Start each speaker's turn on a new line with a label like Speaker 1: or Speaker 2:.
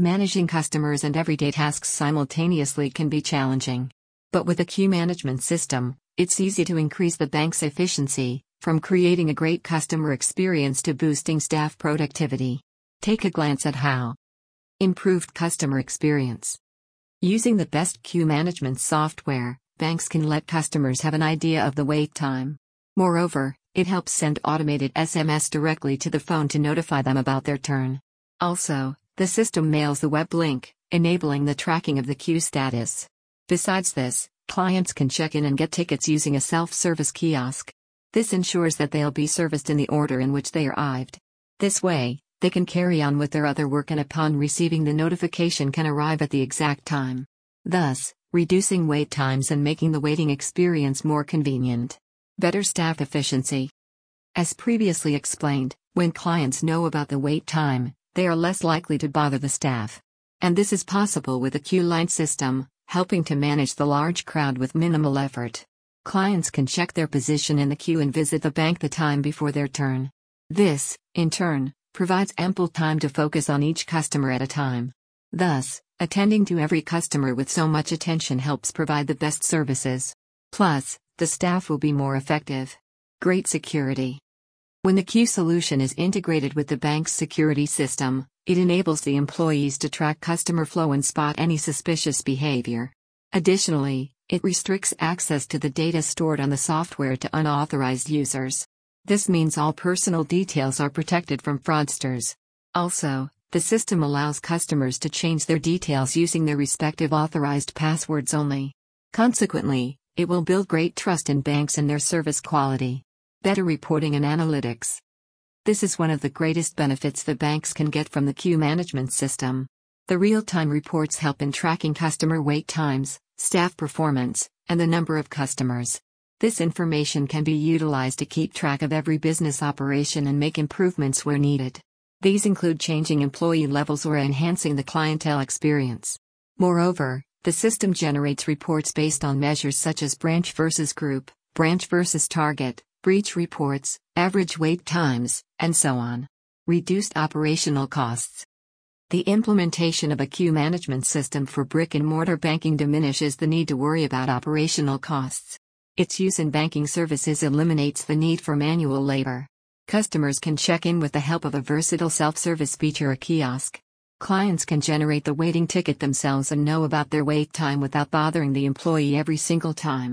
Speaker 1: Managing customers and everyday tasks simultaneously can be challenging. But with a queue management system, it's easy to increase the bank's efficiency, from creating a great customer experience to boosting staff productivity. Take a glance at how. Improved customer experience. Using the best queue management software, banks can let customers have an idea of the wait time. Moreover, it helps send automated SMS directly to the phone to notify them about their turn. Also, the system mails the web link, enabling the tracking of the queue status. Besides this, clients can check in and get tickets using a self service kiosk. This ensures that they'll be serviced in the order in which they arrived. This way, they can carry on with their other work and upon receiving the notification can arrive at the exact time. Thus, reducing wait times and making the waiting experience more convenient. Better staff efficiency. As previously explained, when clients know about the wait time, they are less likely to bother the staff. And this is possible with a queue line system, helping to manage the large crowd with minimal effort. Clients can check their position in the queue and visit the bank the time before their turn. This, in turn, provides ample time to focus on each customer at a time. Thus, attending to every customer with so much attention helps provide the best services. Plus, the staff will be more effective. Great security. When the queue solution is integrated with the bank's security system, it enables the employees to track customer flow and spot any suspicious behavior. Additionally, it restricts access to the data stored on the software to unauthorized users. This means all personal details are protected from fraudsters. Also, the system allows customers to change their details using their respective authorized passwords only. Consequently, it will build great trust in banks and their service quality. Better reporting and analytics. This is one of the greatest benefits the banks can get from the queue management system. The real time reports help in tracking customer wait times, staff performance, and the number of customers. This information can be utilized to keep track of every business operation and make improvements where needed. These include changing employee levels or enhancing the clientele experience. Moreover, the system generates reports based on measures such as branch versus group, branch versus target, breach reports, average wait times, and so on. Reduced operational costs. The implementation of a queue management system for brick and mortar banking diminishes the need to worry about operational costs. Its use in banking services eliminates the need for manual labor. Customers can check in with the help of a versatile self service feature or kiosk. Clients can generate the waiting ticket themselves and know about their wait time without bothering the employee every single time.